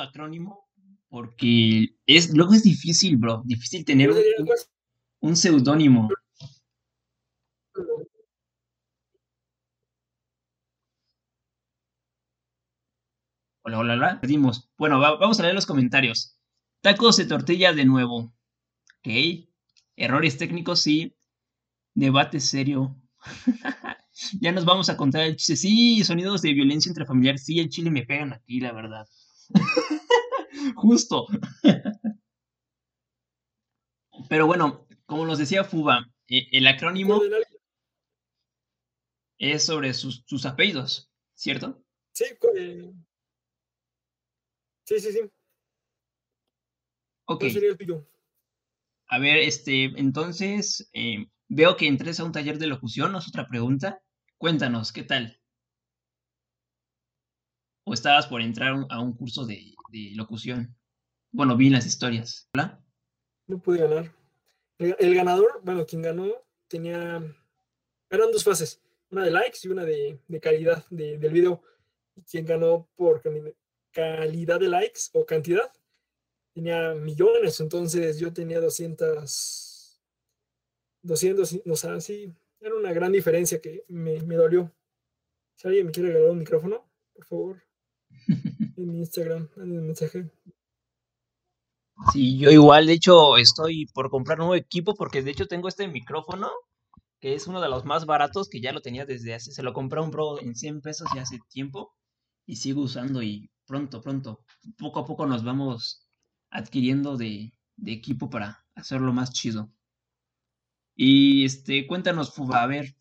acrónimo porque es, luego es difícil, bro, difícil tener un, un seudónimo. Hola, hola, hola. Perdimos. Bueno, vamos a leer los comentarios. Tacos de tortilla de nuevo. Ok. Errores técnicos, sí. Debate serio. ya nos vamos a contar el chiste. Sí, sonidos de violencia intrafamiliar. Sí, el chile me pegan aquí, la verdad. Justo. Pero bueno, como nos decía Fuba, eh, el acrónimo es sobre sus, sus apellidos, ¿cierto? Sí, eh, sí, sí, sí. Ok. A ver, este, entonces, eh, veo que entres a un taller de locución, ¿no es otra pregunta? Cuéntanos, ¿qué tal? ¿O estabas por entrar a un curso de, locución? Bueno, vi las historias. ¿Hola? No pude ganar. El, ganador, bueno, quien ganó, tenía. Eran dos fases: una de likes y una de, calidad del video. Y quien ganó por calidad de likes o cantidad tenía millones. Entonces yo tenía 200. 200, o sea, sí, era una gran diferencia que me, me dolió. Si alguien me quiere regalar un micrófono, por favor, en mi Instagram, en el mensaje. Sí, yo igual, de hecho, estoy por comprar nuevo equipo porque de hecho tengo este micrófono que es uno de los más baratos que ya lo tenía desde hace, se lo compré a un bro en 100 pesos ya hace tiempo y sigo usando y pronto, pronto, poco a poco nos vamos adquiriendo de, equipo para hacerlo más chido. Y este, cuéntanos, Fuba, a ver,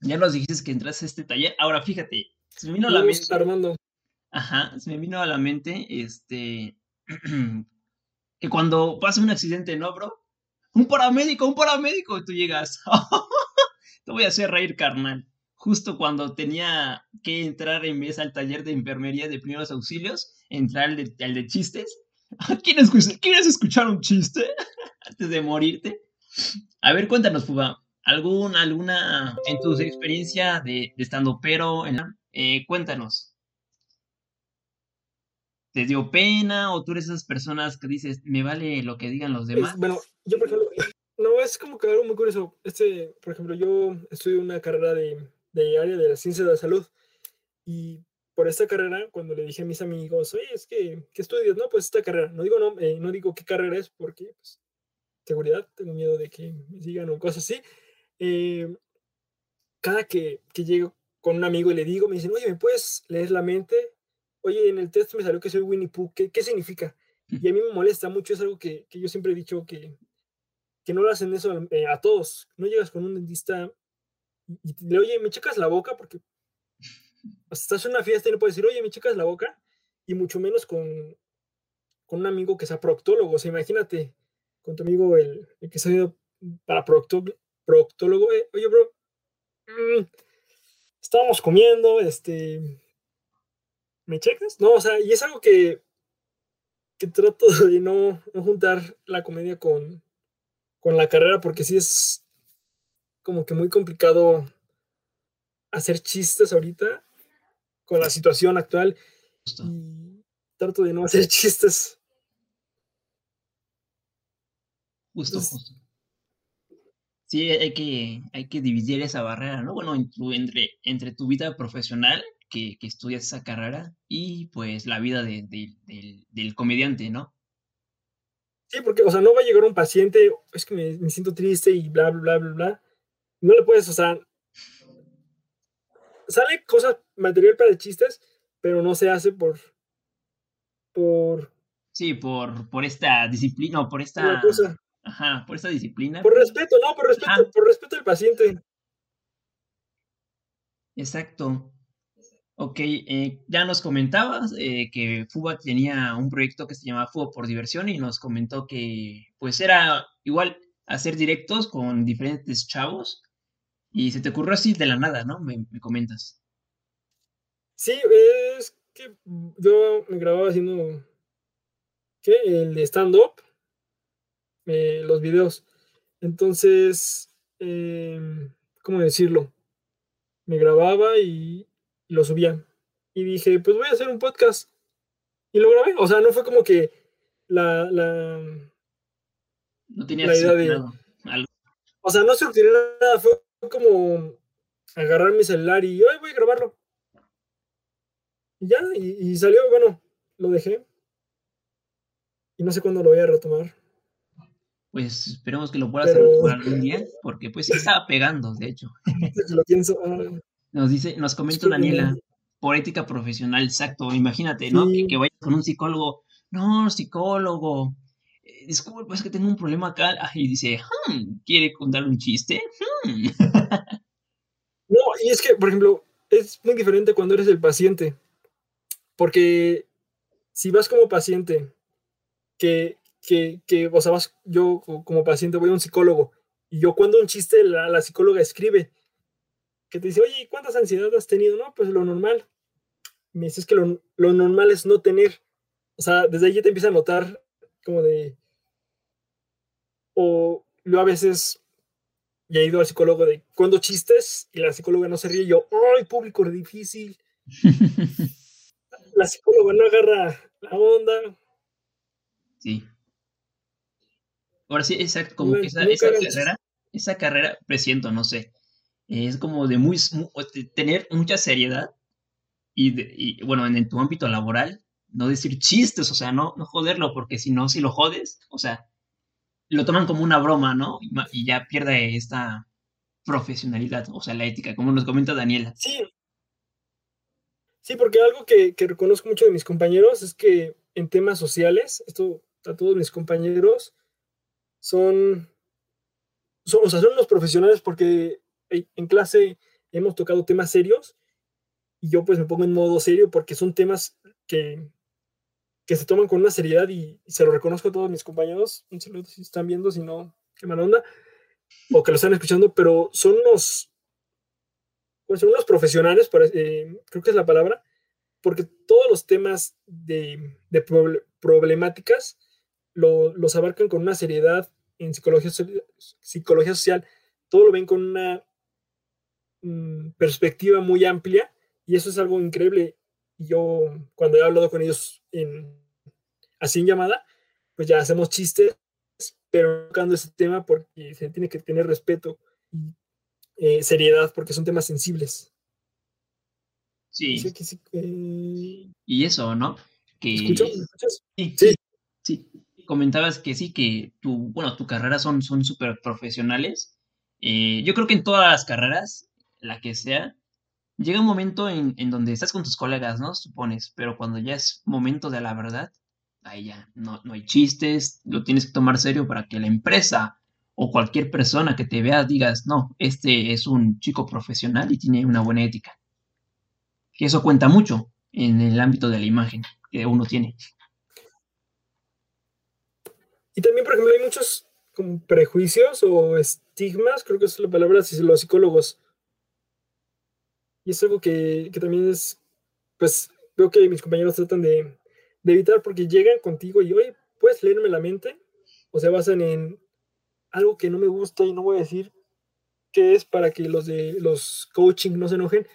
ya nos dijiste que entraste a este taller, ahora fíjate, se vino a la mente. Armando. Ajá, se me vino a la mente, este, que cuando pasa un accidente, ¿no, bro? Un paramédico, un paramédico, y tú llegas. Te voy a hacer reír, carnal. Justo cuando tenía que entrar en vez al taller de enfermería de primeros auxilios, entrar al de, chistes. ¿Quieres, ¿Quieres escuchar un chiste antes de morirte? A ver, cuéntanos, Fuba. ¿Algún, alguna, en tu experiencia de, estando pero, eh, cuéntanos, te dio pena o tú eres esas personas que dices, me vale lo que digan los demás? bueno, yo por ejemplo, no, es como que algo muy curioso. Este, por ejemplo, yo estudio una carrera de, de área de la ciencia de la salud y por esta carrera, cuando le dije a mis amigos, oye, es que, ¿qué estudias? No, pues esta carrera. No digo, no, eh, no digo qué carrera es porque, pues, seguridad, tengo miedo de que me digan o cosas así. Eh, cada que, que llego con un amigo y le digo, me dicen, oye, ¿me puedes leer la mente? Oye, en el test me salió que soy Winnie Pooh, ¿qué, qué significa? Y a mí me molesta mucho, es algo que, que yo siempre he dicho que, que no lo hacen eso eh, a, todos. No llegas con un dentista y, le oye, me checas la boca, porque estás en una fiesta y no puedes decir, oye, me checas la boca, y mucho menos con, con un amigo que sea proctólogo. O sea, imagínate con tu amigo el, el que ido para proctólogo, eh, oye, bro, mm, estábamos comiendo, este, ¿me checas? No, o sea, y es algo que, que trato de no, juntar la comedia con, con la carrera, porque sí es como que muy complicado hacer chistes ahorita con la situación actual. Y trato de no hacer chistes. Justo, justo. Sí, hay que, hay que dividir esa barrera, ¿no? Bueno, entre, entre tu vida profesional que, estudias esa carrera y pues la vida del comediante, ¿no? Sí, porque, o sea, no va a llegar un paciente, es que me, siento triste y bla, bla, bla, bla, No le puedes, o sea, sale cosas, material para chistes, pero no se hace por, por... Sí, por, por esta disciplina, por esta... Ajá, por esta disciplina. Por respeto, no, por respeto, por respeto al paciente. Exacto. Ok, eh, ya nos comentabas eh, que Fuba tenía un proyecto que se llamaba Fuba por Diversión y nos comentó que pues era igual hacer directos con diferentes chavos y se te ocurrió así de la nada, ¿no? Me, comentas. Sí, es que yo me grababa haciendo, ¿qué? El stand-up, eh, los videos. Entonces, em, ¿cómo decirlo? Me grababa y, lo subía. Y dije, pues voy a hacer un podcast. y lo grabé. O sea, no fue como que la, la no tenía la idea de algo. O sea, no estructuré nada, fue como agarrar mi celular y hoy voy a grabarlo. Y ya, y, salió, bueno, lo dejé. Y no sé cuándo lo voy a retomar. Pues esperemos que lo puedas hacer algún día, porque pues sí estaba pegando, de hecho. lo pienso. Ah. Nos dice, nos comenta Daniela, por ética profesional, exacto, imagínate, ¿no? Que, vayas con un psicólogo, no, psicólogo, eh, disculpa, es que tengo un problema acá, y dice, hmm, ¿quiere contar un chiste? Hmm. No, y es que, por ejemplo, es muy diferente cuando eres el paciente, porque si vas como paciente, que, que, que o sea, vas, yo como paciente voy a un psicólogo, y yo cuando un chiste, la, la psicóloga escribe, que te dice, oye, ¿cuántas ansiedades has tenido? No, pues lo normal me dices que lo, normal es no tener. O sea, desde ahí ya te empieza a notar como de. O yo a veces ya he ido al psicólogo de cuando chistes y la psicóloga no se ríe, yo, ¡ay, público difícil! la psicóloga no agarra la onda. Sí. Ahora sí, exacto, como que esa, esa carrera, esa carrera, presiento, no sé, es como de muy, tener mucha seriedad y, bueno, en, tu ámbito laboral, no decir chistes, o sea, no, no joderlo, porque si no, si lo jodes, o sea, lo toman como una broma, ¿no? Y, ya pierde esta profesionalidad, o sea, la ética, como nos comenta Daniela. Sí. Sí, porque algo que, que reconozco mucho de mis compañeros es que en temas sociales, esto a todos mis compañeros son, son, o sea, son los profesionales porque en clase hemos tocado temas serios y yo pues me pongo en modo serio porque son temas que, que se toman con una seriedad y, se lo reconozco a todos mis compañeros. Un saludo si están viendo, si no, qué mala onda, o que lo están escuchando, pero son unos, pues son unos profesionales, eh, creo que es la palabra, porque todos los temas de, problemáticas lo, los abarcan con una seriedad en psicología social, todo lo ven con una mm, perspectiva muy amplia y eso es algo increíble. Y yo, cuando he hablado con ellos en, así en llamada, pues ya hacemos chistes, pero tocando ese tema porque se tiene que tener respeto y eh, seriedad porque son temas sensibles. Sí. Y eso, ¿no? Que... escuchas? Sí, sí, sí. Comentabas que sí, que tu, bueno, tu carrera son súper profesionales. Eh, yo creo que en todas las carreras, la que sea, llega un momento en, donde estás con tus colegas, ¿no? Supones, pero cuando ya es momento de la verdad, ahí ya no, no hay chistes, lo tienes que tomar serio para que la empresa o cualquier persona que te vea digas, no, este es un chico profesional y tiene una buena ética. Que eso cuenta mucho en el ámbito de la imagen que uno tiene. Y también, por ejemplo, hay muchos prejuicios o estigmas, creo que es la palabra, si los psicólogos y es algo que, también es, pues, veo que mis compañeros tratan de, evitar porque llegan contigo y, oye, ¿puedes leerme la mente? O sea, basan en algo que no me gusta y no voy a decir qué es para que los de los coaching no se enojen,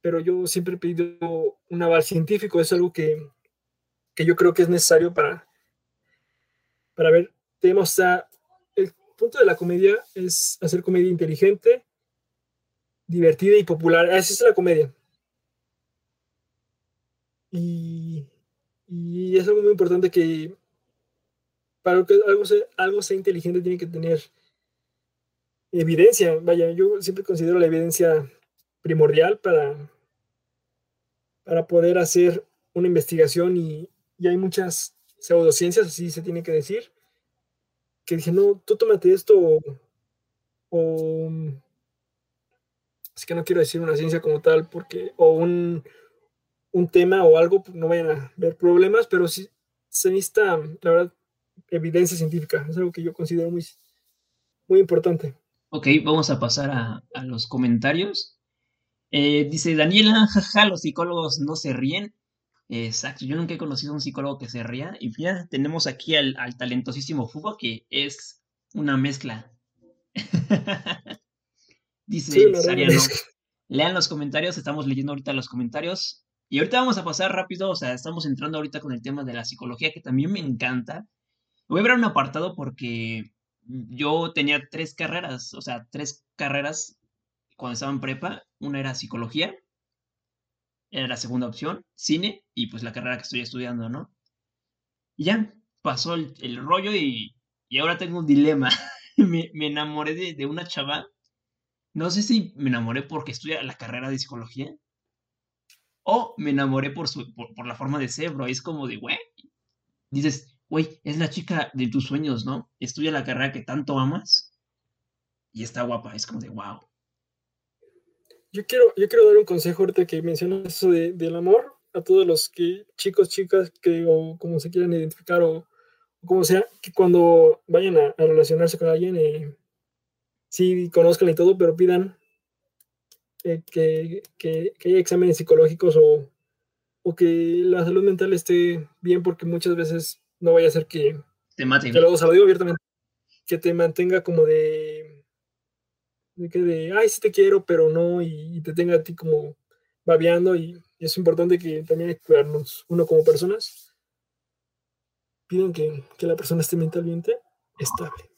pero yo siempre he pedido un aval científico, es algo que, yo creo que es necesario para, para ver temas. el punto de la comedia es hacer comedia inteligente, divertida y popular. Esa es la comedia. Y, es algo muy importante que para que algo sea, algo sea inteligente tiene que tener evidencia. Vaya, yo siempre considero la evidencia primordial para, para poder hacer una investigación y, hay muchas pseudociencias, así se tiene que decir, que dicen, no, tú tómate esto o es que no quiero decir una ciencia como tal, porque, o un, tema o algo, pues, no vayan a ver problemas, pero sí se necesita, la verdad, evidencia científica. Es algo que yo considero muy, muy importante. Ok, vamos a pasar a, los comentarios. Eh, dice Daniela, jaja, los psicólogos no se ríen. Exacto, yo nunca he conocido a un psicólogo que se ría. Y ya tenemos aquí al, al talentosísimo Fugo, que es una mezcla. Dice Sariano. Lean los comentarios, estamos leyendo ahorita los comentarios. Y ahorita vamos a pasar rápido, o sea, estamos entrando ahorita con el tema de la psicología, que también me encanta. Voy a ver un apartado porque yo tenía tres carreras, o sea, tres carreras cuando estaba en prepa. Una era psicología, era la segunda opción, cine, y pues la carrera que estoy estudiando, ¿no? Y ya, pasó el, rollo y, y, ahora tengo un dilema. me, me, enamoré de, de una chava. No sé si me enamoré porque estudia la carrera de psicología o me enamoré por, su, por, la forma de ser, bro. Es como de, güey. Dices, güey, es la chica de tus sueños, ¿no? Estudia la carrera que tanto amas y está guapa. Es como de, wow. Yo quiero, yo quiero dar un consejo ahorita que mencionas eso de, del amor a todos los que, chicos, chicas, que o como se quieran identificar o, como sea, que cuando vayan a, relacionarse con alguien, eh, sí conozcan y todo, pero pidan eh, que, que, haya exámenes psicológicos o, o, que la salud mental esté bien, porque muchas veces no vaya a ser que te lo digo abiertamente, que te mantenga como de, de que de, ay, sí te quiero, pero no, y, te tenga a ti como babeando, y, es importante que también hay que cuidarnos uno como personas. Piden que, que la persona esté mentalmente estable.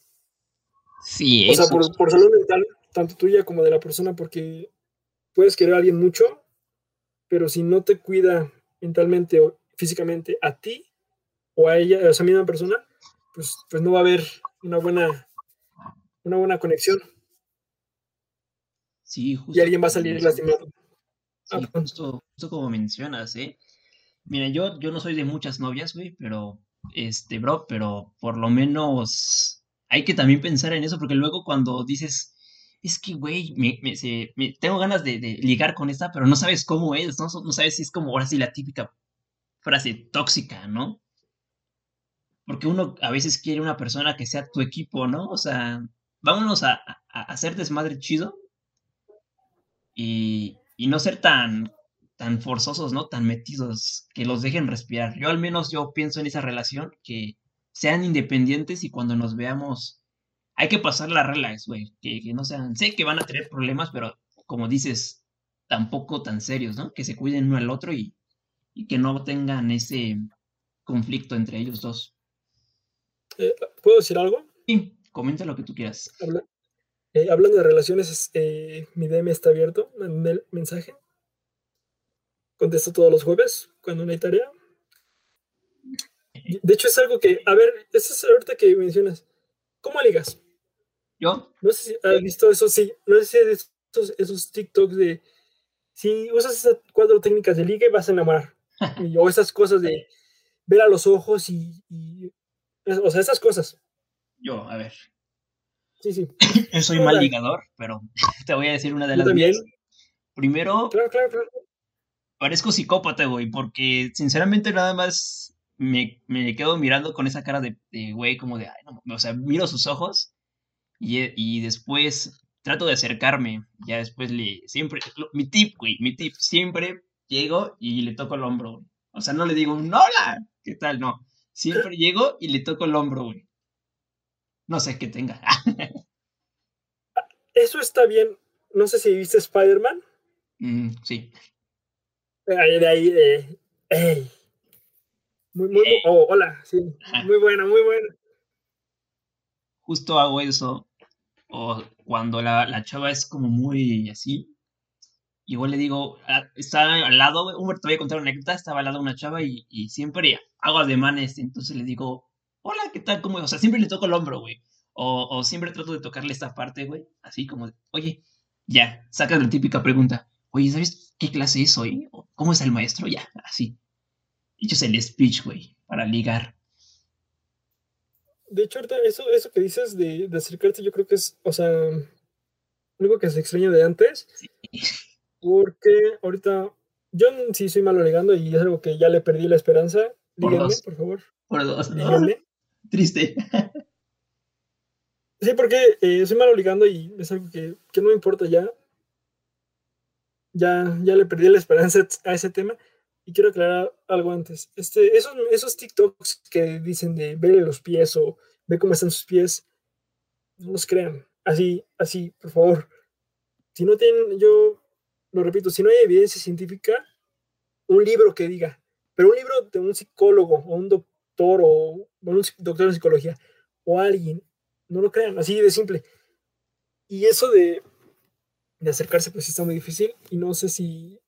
Sí, o sea, por, por salud mental, tanto tuya como de la persona, porque puedes querer a alguien mucho, pero si no te cuida mentalmente o físicamente a ti o a ella, a esa misma persona, pues, pues no va a haber una buena, una buena conexión. Sí, justo. Y alguien va a salir lastimado. Sí, ah, justo, como mencionas, ¿eh? Mira, yo, yo no soy de muchas novias, güey, pero, este, bro, pero por lo menos hay que también pensar en eso, porque luego cuando dices, es que, güey, tengo ganas de, ligar con esta, pero no sabes cómo es, ¿no? No sabes si es como ahora sí la típica frase tóxica, ¿no? Porque uno a veces quiere una persona que sea tu equipo, ¿no? O sea, vámonos a, hacer desmadre chido y, y, no ser tan, tan forzosos, ¿no? Tan metidos, que los dejen respirar. Yo al menos yo pienso en esa relación, que sean independientes y cuando nos veamos hay que pasar la relax, güey, que, no sean, sé que van a tener problemas, pero como dices, tampoco tan serios, ¿no? Que se cuiden uno al otro y, que no tengan ese conflicto entre ellos dos. Eh, ¿Puedo decir algo? Sí, comenta lo que tú quieras. Eh, hablando de relaciones, eh, mi DM está abierto, el mensaje. Contesto todos los jueves cuando no hay tarea. De hecho, es algo que, a ver, eso es ahorita que mencionas. ¿Cómo ligas? ¿Yo? No sé si has visto eso, sí. No sé si has visto esos, TikToks de si usas esas cuatro técnicas de liga vas a enamorar. o esas cosas de ver a los ojos y, o sea, esas cosas. Yo, a ver. Sí, sí. Yo soy mal ligador, pero te voy a decir una de las mías. Primero, claro, claro, claro. parezco psicópata, güey, porque sinceramente nada más me, me quedo mirando con esa cara de, güey, como de, ay, no, o sea, miro sus ojos y, y, después trato de acercarme, ya después le, siempre, mi tip, güey, mi tip, siempre llego y le toco el hombro, O sea, no le digo, hola, ¿qué tal? No, siempre llego y le toco el hombro, güey. No sé qué tenga. Eso está bien. No sé si viste Spider-Man. Mm, sí. Ahí, de ahí, eh, muy, muy, oh, hola, sí. Muy buena, muy buena. Justo hago eso. O cuando la, la chava es como muy así. Igual le digo, ah, está al lado, te voy a contar una anécdota, estaba al lado de una chava y, y siempre hago ademanes, entonces le digo, hola, ¿qué tal? ¿Cómo? O sea, siempre le toco el hombro, güey. O, o, siempre trato de tocarle esta parte, güey. Así como, oye, ya, saca la típica pregunta. Oye, ¿sabes qué clase es hoy? ¿Cómo es el maestro? Ya, así es el speech, güey, para ligar. De hecho, ahorita eso, eso que dices de, de acercarte, yo creo que es, o sea, algo que se extraña de antes. Porque ahorita, yo sí soy malo ligando y es algo que ya le perdí la esperanza. Díganme, por, favor. Por dos. Díganme. Triste. Sí, porque eh, soy malo ligando y es algo que, que no me importa ya. Ya, ya le perdí la esperanza a ese tema. Y quiero aclarar algo antes. Este, esos, esos TikToks que dicen de verle los pies o ve cómo están sus pies, no los crean. Así, así, por favor. Si no tienen, yo lo repito, si no hay evidencia científica, un libro que diga, pero un libro de un psicólogo o un doctor o un doctor en psicología o alguien, no lo crean, así de simple. Y eso de, de acercarse, pues está muy difícil y no sé si,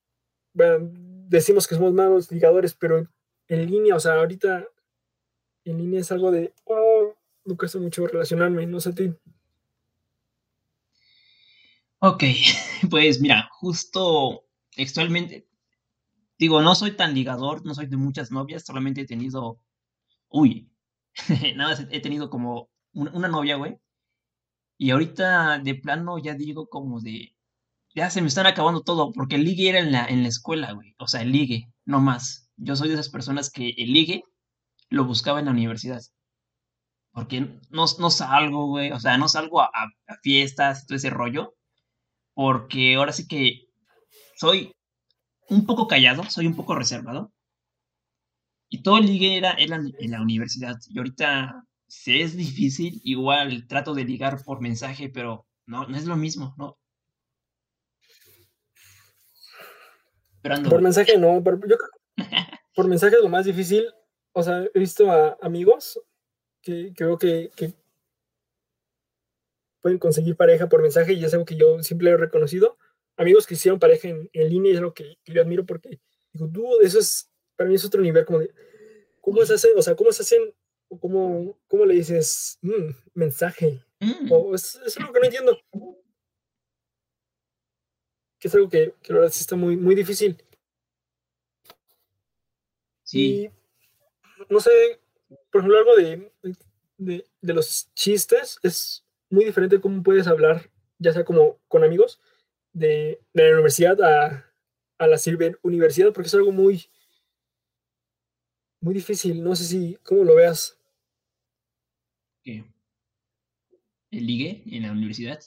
bueno, decimos que somos malos ligadores, pero en línea, o sea, ahorita en línea es algo de, oh, me cuesta mucho relacionarme, no sé a ti. Ok, pues mira, justo textualmente, digo, no soy tan ligador, no soy de muchas novias, solamente he tenido, uy, nada más he tenido como una, novia, güey. Y ahorita de plano ya digo como de, ya se me están acabando todo, porque el ligue era en la, en la escuela, güey. O sea, el ligue, no más. Yo soy de esas personas que el ligue lo buscaba en la universidad. Porque no, no salgo, güey. O sea, no salgo a, fiestas, todo ese rollo. Porque ahora sí que soy un poco callado, soy un poco reservado. Y todo el ligue era en la, universidad. Y ahorita si es difícil, igual trato de ligar por mensaje, pero no, no es lo mismo, ¿no? Por mensaje no, por, yo, por mensaje es lo más difícil. O sea, he visto a amigos que creo que, pueden conseguir pareja por mensaje y es algo que yo siempre he reconocido. Amigos que hicieron pareja en, línea es algo que, yo admiro porque digo, tú, eso es, para mí es otro nivel como de, ¿cómo se hacen? O sea, ¿cómo se hacen? ¿Cómo, cómo le dices mm, mensaje? Mm. O es, es, algo que no entiendo que es algo que, que la verdad sí está muy, muy difícil. Sí. no sé, por ejemplo, algo de, de, de, los chistes es muy diferente cómo puedes hablar, ya sea como con amigos, de, de la universidad a, a la Silver Universidad, porque es algo muy, muy difícil. No sé si, ¿cómo lo veas? ¿Qué? ¿El ligue en la universidad?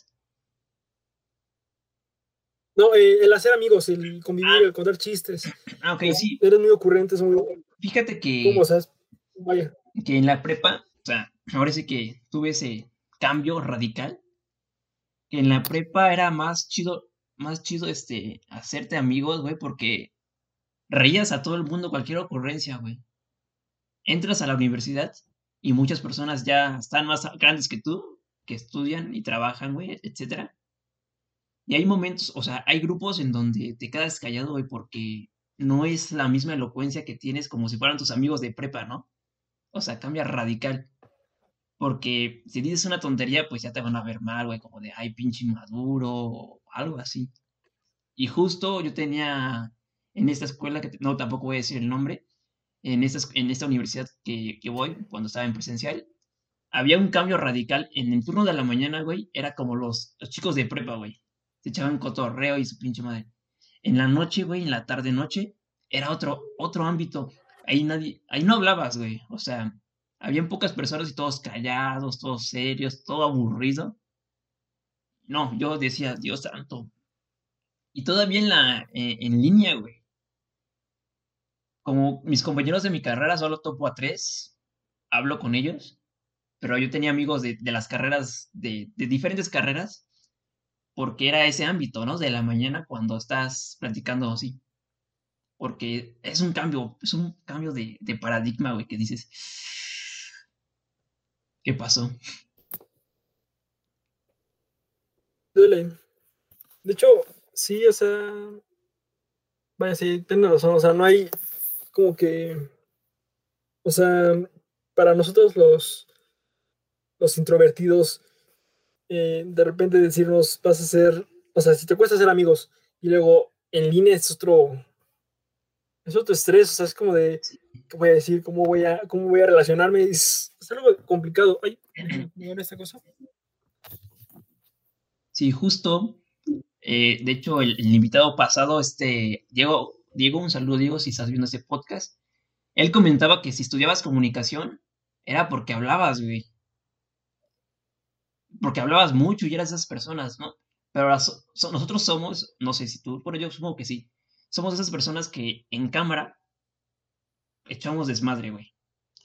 No, eh, el hacer amigos, el convivir, ah. el contar chistes. Ah, ok, sí. Eres muy ocurrente, muy... Fíjate que... ¿Cómo sabes? Vaya. Que en la prepa, o sea, ahora sí que tuve ese cambio radical. Que en la prepa era más chido, más chido este, hacerte amigos, güey, porque reías a todo el mundo cualquier ocurrencia, güey. Entras a la universidad y muchas personas ya están más grandes que tú, que estudian y trabajan, güey, etcétera y hay momentos, o sea, hay grupos en donde te quedas callado, güey, porque no es la misma elocuencia que tienes como si fueran tus amigos de prepa, ¿no? O sea, cambia radical. Porque si dices una tontería, pues ya te van a ver mal, güey, como de, ay, pinche inmaduro, o algo así. Y justo yo tenía en esta escuela, que no, tampoco voy a decir el nombre, en esta, en esta universidad que, que voy, cuando estaba en presencial, había un cambio radical. En el turno de la mañana, güey, era como los, los chicos de prepa, güey echaban cotorreo y su pinche madre. En la noche, güey, en la tarde noche, era otro, otro ámbito. Ahí nadie, ahí no hablabas, güey. O sea, habían pocas personas y todos callados, todos serios, todo aburrido. No, yo decía, Dios santo. Y todavía en la, eh, en línea, güey. Como mis compañeros de mi carrera solo topo a tres, hablo con ellos, pero yo tenía amigos de, de las carreras, de, de diferentes carreras, porque era ese ámbito, ¿no? De la mañana cuando estás platicando así. Porque es un cambio, es un cambio de, paradigma, güey, que dices, ¿qué pasó? Duele. De hecho, sí, o sea, vaya, sí, razón, o sea, no hay como que, o sea, para nosotros los, los introvertidos, eh, de repente decirnos, vas a ser, o sea, si te cuesta ser amigos y luego en línea es otro, es otro estrés, o sea, es como de, ¿qué voy a decir? ¿Cómo voy a, cómo voy a relacionarme? Es, algo complicado. Ay, esta cosa? Sí, justo. Eh, de hecho, el, el, invitado pasado, este, Diego, Diego, un saludo, Diego, si estás viendo este podcast. Él comentaba que si estudiabas comunicación, era porque hablabas, güey porque hablabas mucho y eras esas personas, ¿no? Pero nosotros somos, no sé si tú, pero yo supongo que sí, somos esas personas que en cámara echamos desmadre, güey.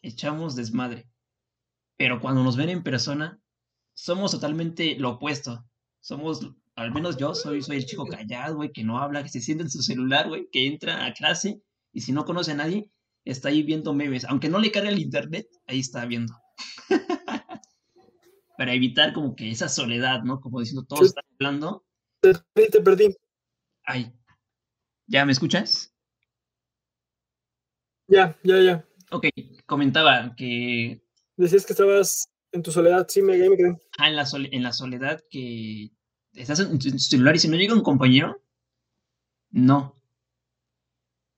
Echamos desmadre. Pero cuando nos ven en persona, somos totalmente lo opuesto. Somos, al menos yo soy, soy el chico callado, güey, que no habla, que se siente en su celular, güey, que entra a clase Y si no conoce a nadie, está ahí viendo memes. Aunque no le cargue el internet, ahí está viendo. Para evitar como que esa soledad, ¿no? Como diciendo, todos están hablando. Te perdí, te perdí. Ay. ¿Ya me escuchas? Ya, ya, ya. Ok, comentaba que... Decías que estabas en tu soledad, sí, me, me quedé. Ah, en la, en la soledad que estás en tu celular y si no llega un compañero, no.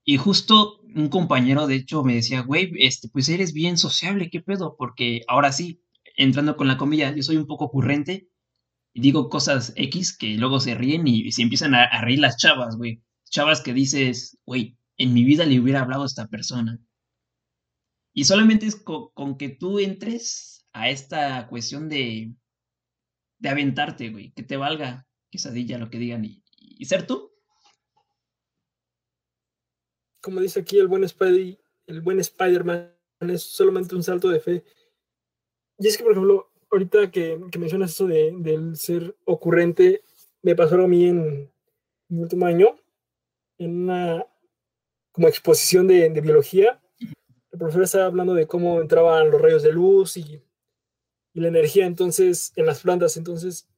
Y justo un compañero, de hecho, me decía, güey, este, pues eres bien sociable, ¿qué pedo? Porque ahora sí, entrando con la comilla, yo soy un poco ocurrente y digo cosas X que luego se ríen y se empiezan a, reír las chavas, güey. Chavas que dices, güey, en mi vida le hubiera hablado a esta persona. Y solamente es con, que tú entres a esta cuestión de, de aventarte, güey, que te valga quesadilla lo que digan y, ser tú como dice aquí el buen Spidey, el buen Spider-Man es solamente un salto de fe. Y es que, por ejemplo, ahorita que, mencionas eso de, del ser ocurrente, me pasó a mí en mi último año, en una como exposición de, biología. El profesor estaba hablando de cómo entraban los rayos de luz y, y la energía entonces en las plantas. Entonces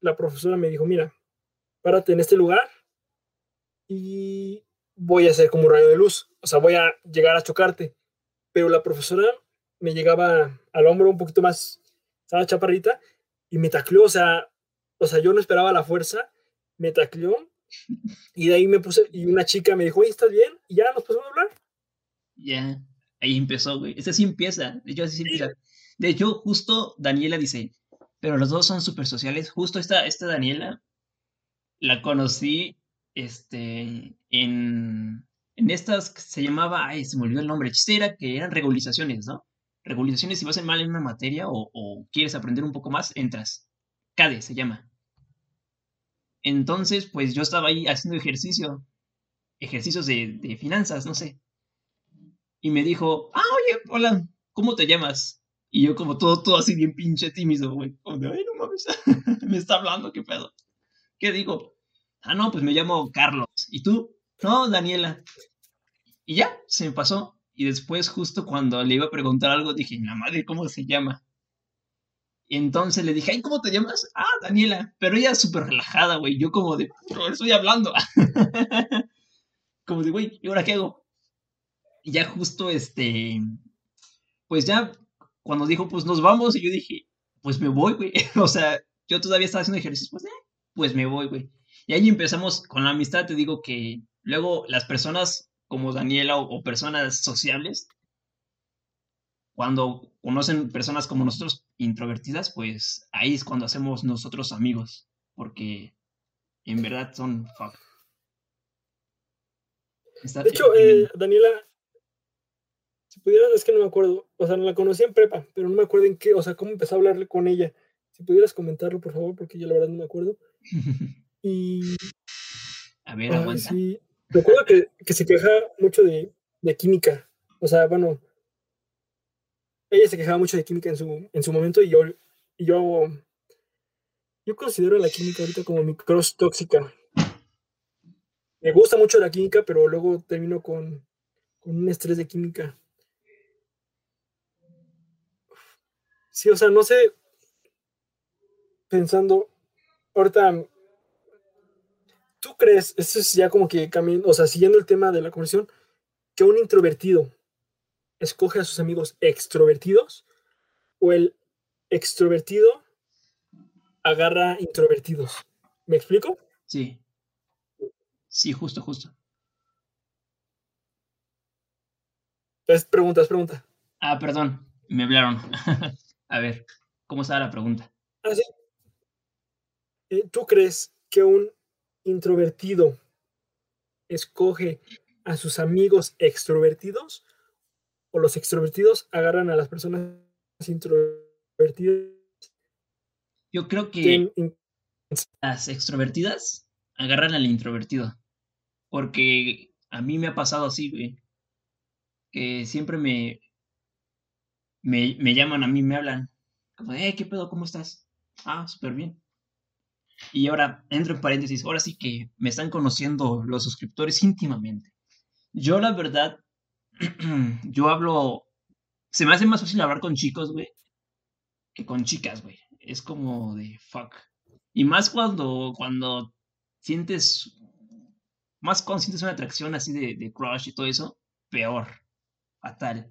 la profesora me dijo, mira, párate en este lugar y voy a ser como un rayo de luz, o sea, voy a llegar a chocarte. Pero la profesora me llegaba al hombro un poquito más, estaba chaparrita, y me tacleó, o sea, o sea, yo no esperaba la fuerza, me tacleó, y de ahí me puse, y una chica me dijo, oye, ¿estás bien? Y ya nos pusimos a hablar. Ya, ahí empezó, güey. Ese sí empieza, de hecho, así empieza. De hecho, justo Daniela dice, pero los dos son súper sociales. Justo esta, esta Daniela la conocí este, en, en estas se llamaba, ay, se me olvidó el nombre, chiste era que eran regularizaciones, ¿no? Regularizaciones, si vas a mal en una materia o, quieres aprender un poco más, entras. CADE se llama. Entonces, pues yo estaba ahí haciendo ejercicio, ejercicios de, de finanzas, no sé. Y me dijo, ah, oye, hola, ¿cómo te llamas? Y yo como todo, todo así bien pinche tímido, güey. Como de, ay, no mames, me está hablando, qué pedo. ¿Qué digo? Ah, no, pues me llamo Carlos. ¿Y tú? No, Daniela. Y ya, se me pasó. Y después, justo cuando le iba a preguntar algo, dije, la madre, ¿cómo se llama? Y entonces le dije, ay, ¿cómo te llamas? Ah, Daniela. Pero ella súper relajada, güey. Yo como de, estoy hablando. como de, güey, ¿y ahora qué hago? Y ya justo, este, pues ya, cuando dijo, pues nos vamos, y yo dije, pues me voy, güey. o sea, yo todavía estaba haciendo ejercicio, pues, eh, pues me voy, güey. Y ahí empezamos con la amistad, te digo que luego las personas como Daniela o, personas sociables, cuando conocen personas como nosotros introvertidas, pues ahí es cuando hacemos nosotros amigos, porque en verdad son de hecho, eh, Daniela, si pudieras, es que no me acuerdo, o sea, no la conocí en prepa, pero no me acuerdo en qué, o sea, cómo empecé a hablarle con ella. Si pudieras comentarlo, por favor, porque yo la verdad no me acuerdo. Y. A ver, aguanta. Sí. Recuerdo que, que, se queja mucho de, de, química. O sea, bueno. Ella se quejaba mucho de química en su, en su momento y yo, y yo. Yo considero la química ahorita como mi cross tóxica. Me gusta mucho la química, pero luego termino con, con un estrés de química. Sí, o sea, no sé. Pensando, ahorita ¿Tú crees, esto es ya como que cambiando, o sea, siguiendo el tema de la conversación, que un introvertido escoge a sus amigos extrovertidos o el extrovertido agarra introvertidos? ¿Me explico? Sí. Sí, justo, justo. Es pregunta, es pregunta. Ah, perdón, me hablaron. a ver, ¿cómo está la pregunta? Ah, sí. Eh, ¿Tú crees que un introvertido escoge a sus amigos extrovertidos o los extrovertidos agarran a las personas introvertidas? Yo creo que las extrovertidas agarran al introvertido. Porque a mí me ha pasado así, güey. Que siempre me, me, me llaman a mí, me hablan. Como, eh, ¿qué pedo? ¿Cómo estás? Ah, súper bien. Y ahora, entro en paréntesis, ahora sí que me están conociendo los suscriptores íntimamente. Yo, la verdad, yo hablo. Se me hace más fácil hablar con chicos, güey, que con chicas, güey. Es como de fuck. Y más cuando, cuando sientes. Más cuando sientes una atracción así de, de crush y todo eso, peor. Fatal.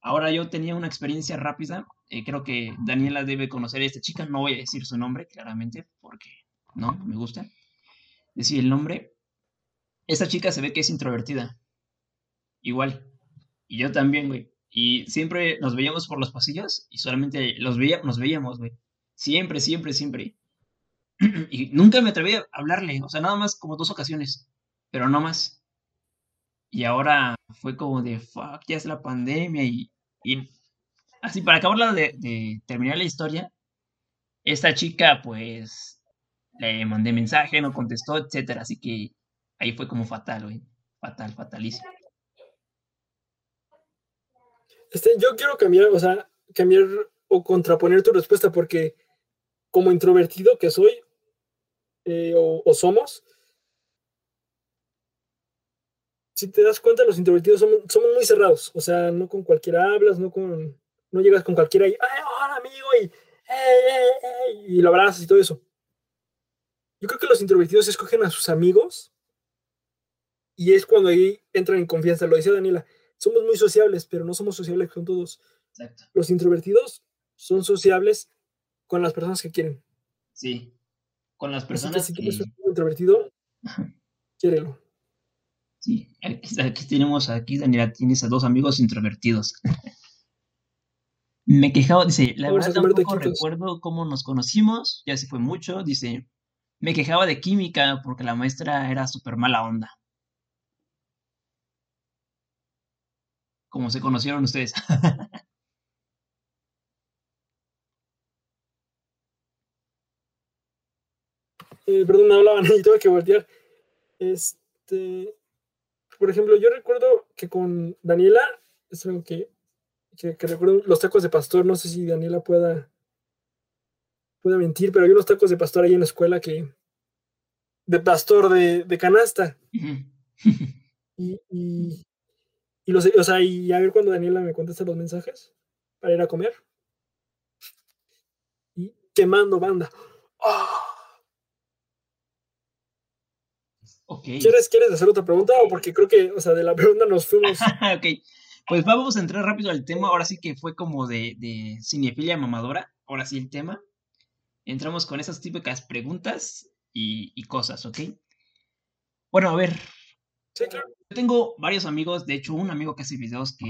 Ahora yo tenía una experiencia rápida. Eh, creo que Daniela debe conocer a esta chica. No voy a decir su nombre, claramente, porque no, me gusta decir el nombre. Esta chica se ve que es introvertida. Igual. Y yo también, güey. Y siempre nos veíamos por los pasillos y solamente los veía, nos veíamos, güey. Siempre, siempre, siempre. y nunca me atreví a hablarle. O sea, nada más como dos ocasiones. Pero no más. Y ahora fue como de, fuck, ya es la pandemia y, así para acabar de, terminar la historia, esta chica pues le mandé mensaje, no contestó, etcétera, así que ahí fue como fatal, güey, fatal, fatalísimo. Este, yo quiero cambiar, o sea, cambiar o contraponer tu respuesta porque como introvertido que soy eh, o somos, si te das cuenta, los introvertidos somos, muy cerrados. O sea, no con cualquiera hablas, no con. No llegas con cualquiera y. ¡Ay, hola, amigo! Y, y lo abrazas y todo eso. Yo creo que los introvertidos escogen a sus amigos y es cuando ahí entran en confianza. Lo decía Daniela. Somos muy sociables, pero no somos sociables con todos. Exacto. Los introvertidos son sociables con las personas que quieren. Sí. Con las personas que. Si un introvertido, quiérelo. Sí, aquí, tenemos, aquí Daniela tienes a dos amigos introvertidos. Me quejaba, dice, la verdad tampoco recuerdo cómo nos conocimos, ya se fue mucho, dice, me quejaba de química porque la maestra era súper mala onda. Como se conocieron ustedes. eh, perdón, me hablaban y tuve que voltear. Este, por ejemplo, yo recuerdo que con Daniela, es algo que, que, recuerdo, los tacos de pastor, no sé si Daniela pueda, pueda mentir, pero hay unos tacos de pastor ahí en la escuela que, de pastor de, de canasta. y, y, y, los, o sea, y a ver cuando Daniela me contesta los mensajes para ir a comer. Y quemando banda. ¡Oh! ¿Quieres, ¿Quieres hacer otra pregunta? O porque creo que, o sea, de la pregunta nos fuimos. ok. Pues vamos a entrar rápido al tema. Ahora sí que fue como de, de cinefilia mamadora. Ahora sí el tema. Entramos con esas típicas preguntas y, cosas, ¿ok? Bueno, a ver. Sí, claro. Yo tengo varios amigos, de hecho, un amigo que hace videos que,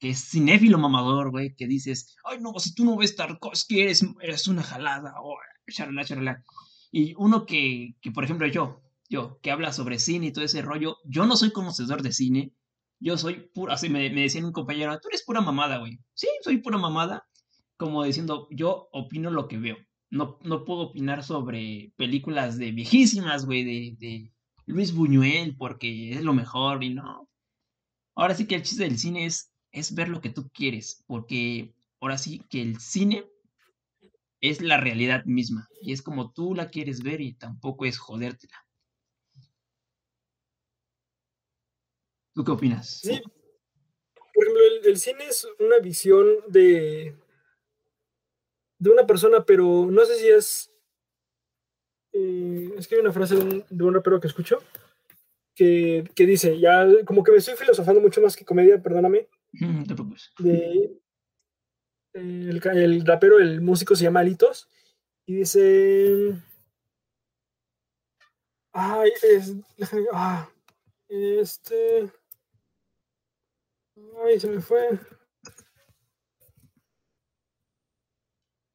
que es cinéfilo mamador, güey, que dices, ay, no, si tú no ves Tarkovsky, eres, eres una jalada, o charla, charla. Y uno que, que, por ejemplo, yo, yo, que habla sobre cine y todo ese rollo, yo no soy conocedor de cine, yo soy pura, así me, me decían un compañero, tú eres pura mamada, güey. Sí, soy pura mamada, como diciendo, yo opino lo que veo. No, no puedo opinar sobre películas de viejísimas, güey, de, de Luis Buñuel, porque es lo mejor y no. Ahora sí que el chiste del cine es, es ver lo que tú quieres, porque ahora sí que el cine es la realidad misma y es como tú la quieres ver y tampoco es jodértela. ¿Tú qué opinas? Sí. Por ejemplo, el, cine es una visión de, de una persona, pero no sé si es. Eh, es que hay una frase de un, de rapero que escucho que, dice, ya como que me estoy filosofando mucho más que comedia, perdóname. No te preocupes. De, el, el, rapero, el músico se llama Alitos, y dice. Ay, es. Ah, este. Ay, se me fue.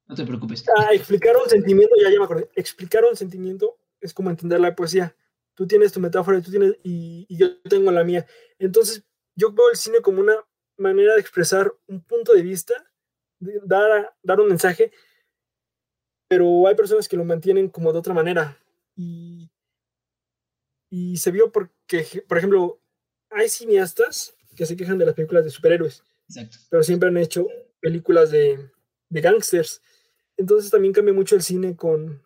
No te preocupes. Ah, explicar un sentimiento, ya, ya me acordé. Explicar un sentimiento es como entender la poesía. Tú tienes tu metáfora tú tienes, y, yo tengo la mía. Entonces, yo veo el cine como una manera de expresar un punto de vista, de dar, dar un mensaje, pero hay personas que lo mantienen como de otra manera. Y, y se vio porque, por ejemplo, hay cineastas que se quejan de las películas de superhéroes. Pero siempre han hecho películas de, de gangsters. Entonces también cambia mucho el cine con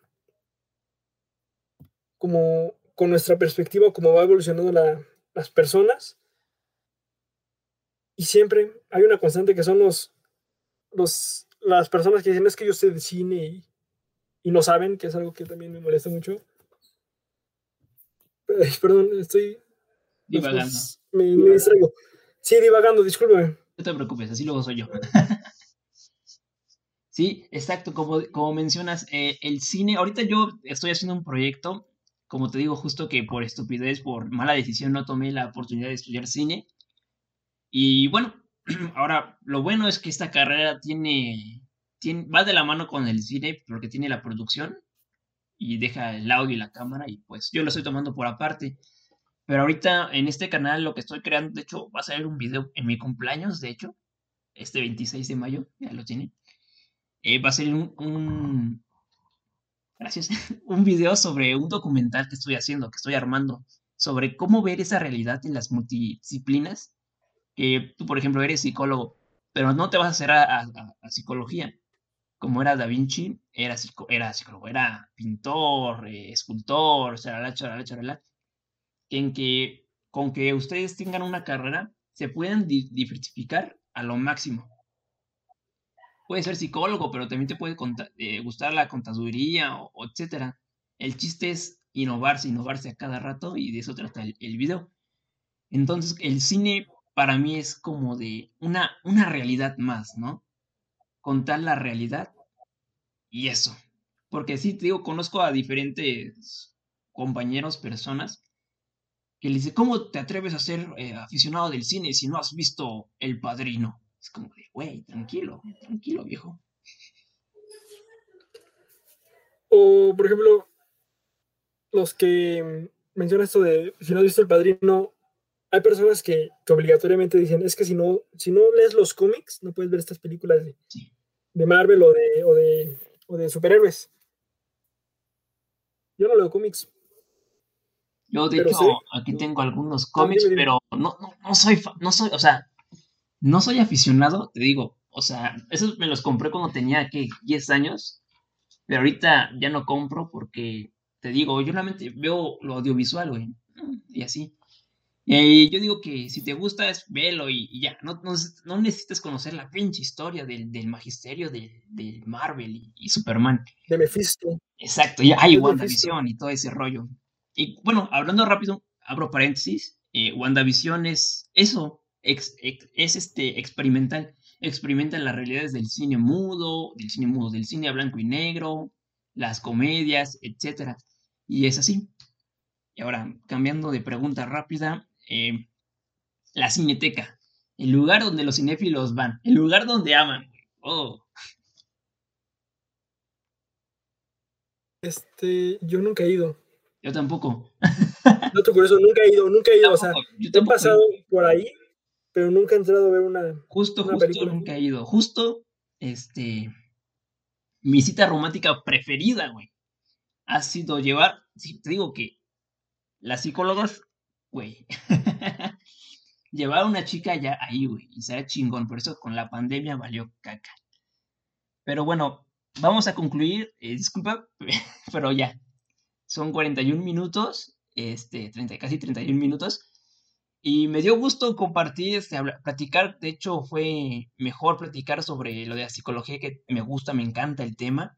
como con nuestra perspectiva, cómo va evolucionando las personas y siempre hay una constante que son los, los las personas que dicen es que yo sé de cine y, y no saben, que es algo que también me molesta mucho. Perdón, estoy divagando. Me, me, distraigo. Sí, divagando, discúlpeme. No te preocupes, así luego soy yo. sí, exacto, como, como mencionas, eh, el cine, ahorita yo estoy haciendo un proyecto, como te digo, justo que por estupidez, por mala decisión, no tomé la oportunidad de estudiar cine. Y bueno, ahora lo bueno es que esta carrera tiene, tiene, va de la mano con el cine porque tiene la producción y deja el audio y la cámara y pues yo lo estoy tomando por aparte. Pero ahorita en este canal lo que estoy creando, de hecho, va a salir un video en mi cumpleaños, de hecho, este 26 de mayo, ya lo tiene. Eh, va a ser un, un, gracias, un video sobre un documental que estoy haciendo, que estoy armando, sobre cómo ver esa realidad en las multidisciplinas. Que tú, por ejemplo, eres psicólogo, pero no te vas a hacer a, a psicología, como era Da Vinci, era, era psicólogo, era pintor, eh, escultor, charalá, charalá, charalá, en que con que ustedes tengan una carrera, se pueden diversificar a lo máximo. Puede ser psicólogo, pero también te puede eh, gustar la contaduría o, etcétera. El chiste es innovarse, innovarse a cada rato y de eso trata el, el video. Entonces, el cine para mí es como de una, una realidad más, ¿no? contar la realidad y eso. Porque sí, te digo, conozco a diferentes compañeros, personas, que le dicen, ¿cómo te atreves a ser eh, aficionado del cine si no has visto El Padrino? Es como de, güey, tranquilo, tranquilo, viejo. O, por ejemplo, los que mencionan esto de, si no has visto El Padrino, hay personas que, obligatoriamente dicen, es que si no, si no lees los cómics, no puedes ver estas películas de, de Marvel o de, o de, o de superhéroes. Yo no leo cómics. Yo, de hecho, aquí tengo algunos cómics, pero no, no, no soy, no soy, o sea, no soy aficionado, te digo, o sea, esos me los compré cuando tenía, que 10 años, pero ahorita ya no compro porque, te digo, yo realmente veo lo audiovisual, güey, y así. Eh, yo digo que si te gusta, es velo y, ya. No, no, necesitas conocer la pinche historia del, del magisterio de, Marvel y, Superman. De Mephisto. Exacto, ya hay WandaVision y todo ese rollo. Y bueno, hablando rápido, abro paréntesis. Eh, WandaVision es eso, es este experimental. Experimenta las realidades del cine mudo, del cine mudo, del cine a blanco y negro, las comedias, etc. Y es así. Y ahora, cambiando de pregunta rápida, eh, la cineteca, el lugar donde los cinéfilos van, el lugar donde aman. Oh. Este, yo nunca he ido. Yo tampoco. No te eso, nunca he ido, nunca he ido. o sea, yo he pasado por ahí, pero nunca he entrado a ver una. Justo, justo nunca he ido. Justo, este. Mi cita romántica preferida, güey. Ha sido llevar. te digo que las psicólogas güey. Llevar a una chica ya ahí, güey, y será chingón. Por eso con la pandemia valió caca. Pero bueno, vamos a concluir. Eh, disculpa, pero ya. Son 41 minutos, este, 30, casi 31 minutos. Y me dio gusto compartir, este, platicar. De hecho, fue mejor platicar sobre lo de la psicología, que me gusta, me encanta el tema.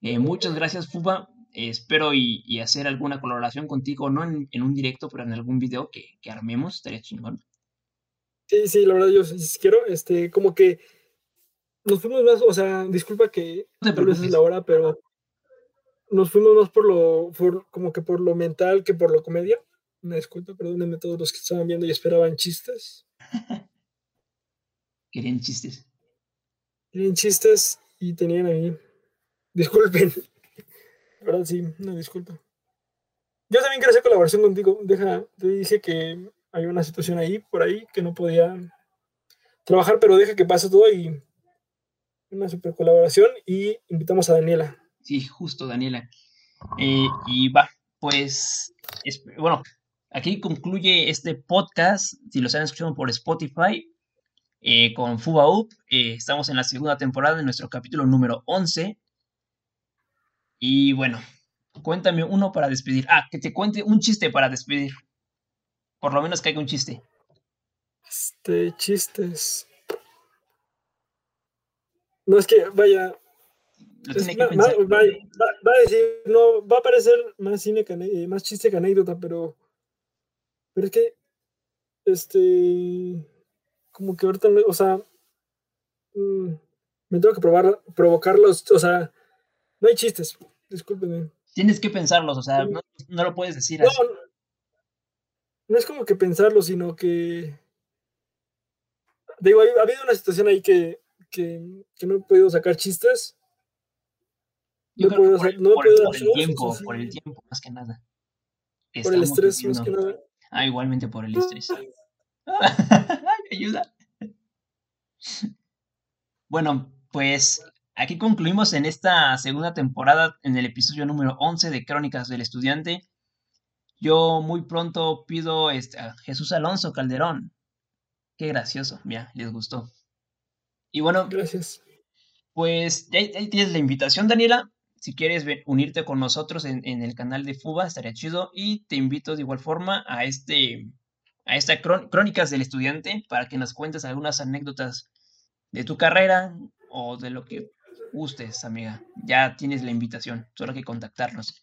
Eh, muchas gracias, Fuba espero y, hacer alguna colaboración contigo, no en, un directo, pero en algún video que, que, armemos, estaría chingón. Sí, sí, la verdad yo sí quiero, este, como que nos fuimos más, o sea, disculpa que no tal vez es la hora, pero nos fuimos más por lo, como que por lo mental que por lo comedia. Una disculpa, perdónenme todos los que estaban viendo y esperaban chistes. Querían chistes. Querían chistes y tenían ahí. Disculpen. ¿verdad? Sí, una disculpa. Yo también quiero hacer colaboración contigo. Deja, te dije que hay una situación ahí, por ahí, que no podía trabajar, pero deja que pase todo y una super colaboración y invitamos a Daniela. Sí, justo, Daniela. Eh, y va, pues, bueno, aquí concluye este podcast. Si lo están escuchando por Spotify, eh, con Fuba eh, estamos en la segunda temporada de nuestro capítulo número 11. Y bueno, cuéntame uno para despedir. Ah, que te cuente un chiste para despedir. Por lo menos que haya un chiste. Este, chistes. No es que, vaya. Va, a decir, no, va a parecer más cine que más chiste que anécdota, pero. Pero es que. Este. Como que ahorita, o sea. Mm, me tengo que probar, provocarlos, o sea. No hay chistes, discúlpenme. Tienes que pensarlos, o sea, no, lo puedes decir así. No, no es como que pensarlo, sino que. Digo, ha habido una situación ahí que, que, no he podido sacar chistes. No podido, por, no por, por el tiempo, por el tiempo, más que nada. por el estrés, más que nada. Ah, igualmente por el estrés. Ay, ayuda. Bueno, pues aquí concluimos en esta segunda temporada, en el episodio número 11 de Crónicas del Estudiante. Yo muy pronto pido este, a Jesús Alonso Calderón. Qué gracioso, ya, les gustó. Y bueno, gracias. Pues ahí, tienes la invitación, Daniela. Si quieres unirte con nosotros en, el canal de Fuba, estaría chido. Y te invito de igual forma a este a esta Crónicas del Estudiante para que nos cuentes algunas anécdotas de tu carrera o de lo que gustes, amiga. Ya tienes la invitación, solo hay que contactarnos.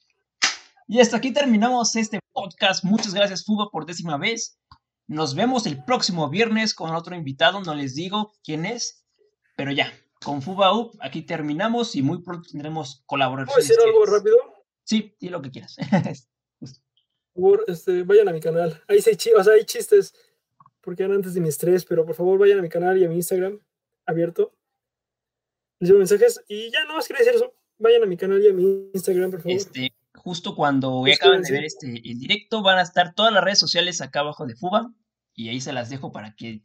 Y hasta aquí terminamos este podcast. Muchas gracias, Fuba, por décima vez. Nos vemos el próximo viernes con otro invitado. No les digo quién es, pero ya, con Fuba Up, aquí terminamos y muy pronto tendremos colaboraciones. ¿Puedo decir algo rápido? Sí, di lo que quieras. Por favor, este, vayan a mi canal. Ahí hay, o sea, hay chistes porque eran antes de mi estrés, pero por favor vayan a mi canal y a mi Instagram abierto. Les llevo mensajes y ya no más quería decir eso. Vayan a mi canal y a mi Instagram, por favor. Este, justo cuando acaban de ver este el directo, van a estar todas las redes sociales acá abajo de Fuba y ahí se las dejo para que